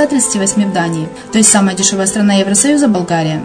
138 в Дании, то есть самая дешевая страна Евросоюза – Болгария.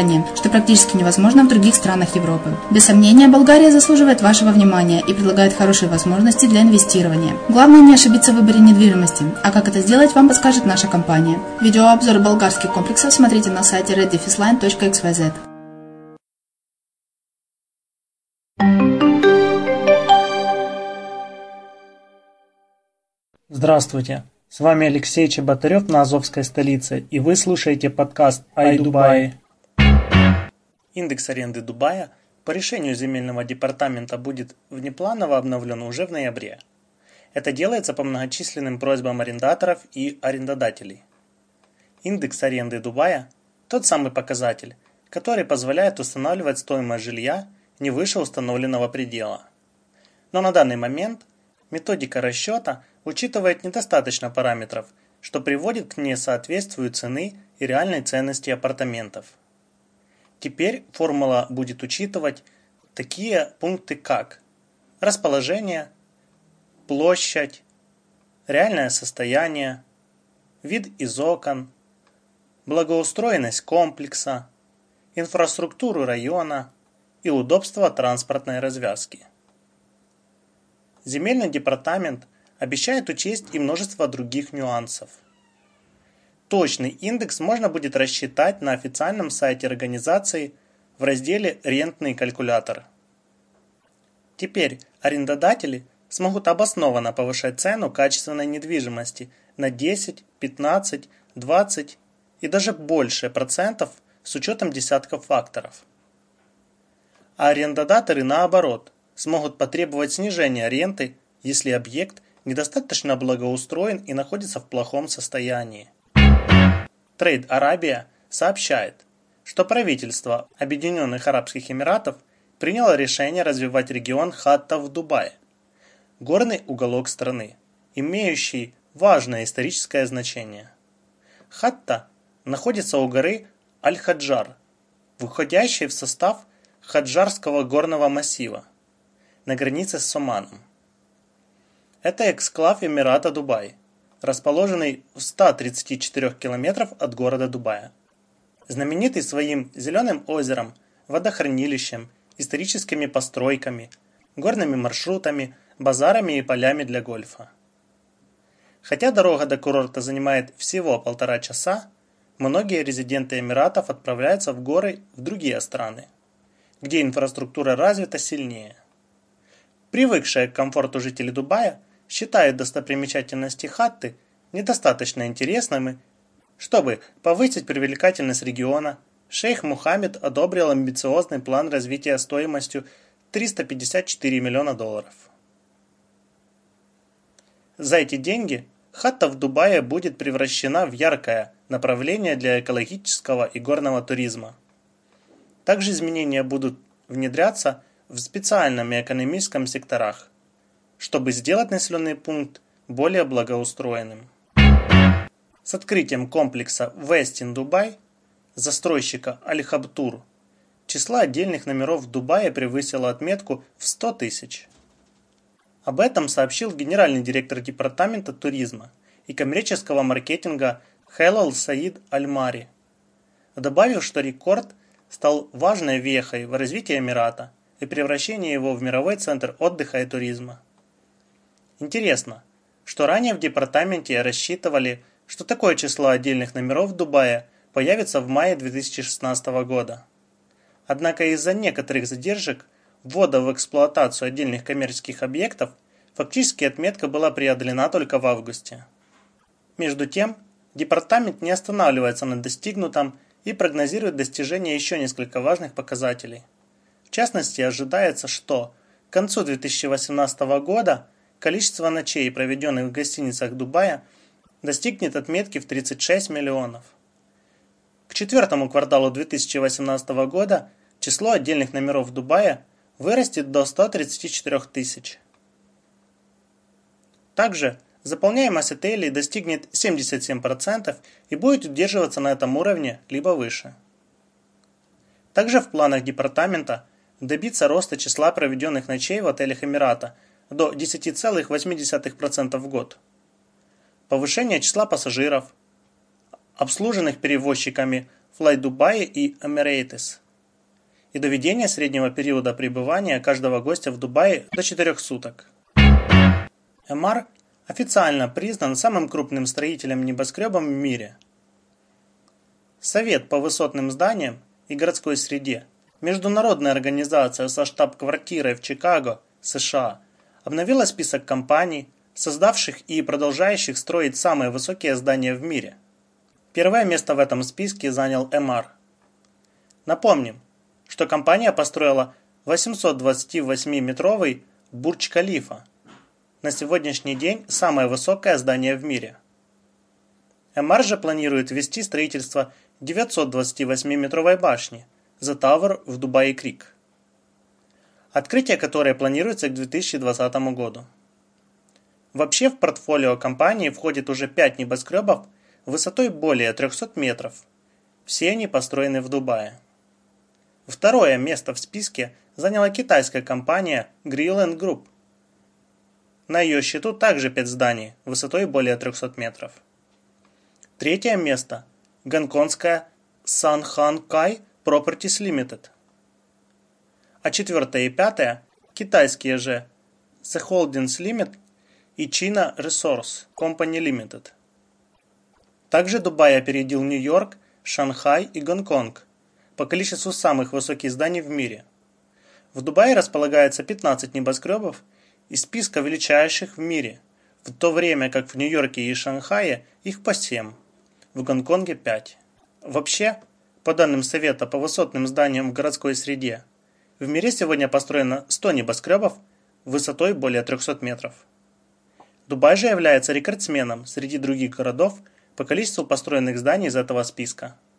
что практически невозможно в других странах Европы. Без сомнения, Болгария заслуживает вашего внимания и предлагает хорошие возможности для инвестирования. Главное не ошибиться в выборе недвижимости, а как это сделать, вам подскажет наша компания. Видеообзор болгарских комплексов смотрите на сайте reddefisline.xyz. Здравствуйте! С вами Алексей Чеботарев на Азовской столице, и вы слушаете подкаст «Ай Дубай». Индекс аренды Дубая по решению земельного департамента будет внепланово обновлен уже в ноябре. Это делается по многочисленным просьбам арендаторов и арендодателей. Индекс аренды Дубая – тот самый показатель, который позволяет устанавливать стоимость жилья не выше установленного предела. Но на данный момент методика расчета учитывает недостаточно параметров, что приводит к несоответствию цены и реальной ценности апартаментов. Теперь формула будет учитывать такие пункты, как расположение, площадь, реальное состояние, вид из окон, благоустроенность комплекса, инфраструктуру района и удобство транспортной развязки. Земельный департамент обещает учесть и множество других нюансов. Точный индекс можно будет рассчитать на официальном сайте организации в разделе «Рентный калькулятор». Теперь арендодатели смогут обоснованно повышать цену качественной недвижимости на 10, 15, 20 и даже больше процентов с учетом десятков факторов. А арендодаторы, наоборот, смогут потребовать снижения ренты, если объект недостаточно благоустроен и находится в плохом состоянии. Trade Arabia сообщает, что правительство Объединенных Арабских Эмиратов приняло решение развивать регион Хатта в Дубае, горный уголок страны, имеющий важное историческое значение. Хатта находится у горы Аль-Хаджар, входящей в состав Хаджарского горного массива, на границе с Оманом. Это эксклав Эмирата Дубай, расположенный в 134 километров от города Дубая. Знаменитый своим зеленым озером, водохранилищем, историческими постройками, горными маршрутами, базарами и полями для гольфа. Хотя дорога до курорта занимает всего полтора часа, многие резиденты Эмиратов отправляются в горы в другие страны, где инфраструктура развита сильнее. Привыкшие к комфорту жители Дубая считают достопримечательности Хатты недостаточно интересными, чтобы повысить привлекательность региона. Шейх Мухаммед одобрил амбициозный план развития стоимостью 354 миллиона долларов. За эти деньги хатта в Дубае будет превращена в яркое направление для экологического и горного туризма. Также изменения будут внедряться в специальном экономическом секторах, чтобы сделать населенный пункт более благоустроенным. С открытием комплекса Вестин Дубай застройщика Аль-Хабтур числа отдельных номеров в Дубае превысило отметку в 100 тысяч. Об этом сообщил генеральный директор Департамента туризма и коммерческого маркетинга Хелал Саид Аль-Мари, добавив, что рекорд стал важной вехой в развитии Эмирата и превращении его в мировой центр отдыха и туризма. Интересно, что ранее в департаменте рассчитывали, что такое число отдельных номеров в Дубае появится в мае 2016 года. Однако из-за некоторых задержек ввода в эксплуатацию отдельных коммерческих объектов, фактически отметка была преодолена только в августе. Между тем, департамент не останавливается на достигнутом и прогнозирует достижение еще нескольких важных показателей. В частности, ожидается, что к концу 2018 года количество ночей, проведенных в гостиницах Дубая, достигнет отметки в 36 миллионов. К четвертому кварталу 2018 года число отдельных номеров Дубая вырастет до 134 тысяч. Также заполняемость отелей достигнет 77% и будет удерживаться на этом уровне либо выше. Также в планах департамента добиться роста числа проведенных ночей в отелях Эмирата до 10,8% в год. Повышение числа пассажиров, обслуженных перевозчиками Fly Dubai и Emirates – и доведение среднего периода пребывания каждого гостя в Дубае до 4 суток. Эмар официально признан самым крупным строителем небоскребом в мире. Совет по высотным зданиям и городской среде, международная организация со штаб-квартирой в Чикаго, США, обновила список компаний, создавших и продолжающих строить самые высокие здания в мире. Первое место в этом списке занял Эмар. Напомним, что компания построила 828-метровый Бурдж-Калифа, на сегодняшний день самое высокое здание в мире. Эмар же планирует ввести строительство 928-метровой башни The Tower в Дубае-Крик, открытие которой планируется к 2020 году. Вообще в портфолио компании входит уже 5 небоскребов высотой более 300 метров. Все они построены в Дубае. Второе место в списке заняла китайская компания Greenland Group. На ее счету также 5 зданий высотой более 300 метров. Третье место – гонконгская Sanhan Kai Properties Limited. А четвертое и пятое – китайские же The Holdings Limited и China Resource Company Limited. Также Дубай опередил Нью-Йорк, Шанхай и Гонконг по количеству самых высоких зданий в мире. В Дубае располагается 15 небоскребов из списка величайших в мире, в то время как в Нью-Йорке и Шанхае их по 7, в Гонконге 5. Вообще, по данным Совета по высотным зданиям в городской среде, в мире сегодня построено 100 небоскребов высотой более 300 метров. Дубай же является рекордсменом среди других городов по количеству построенных зданий из этого списка –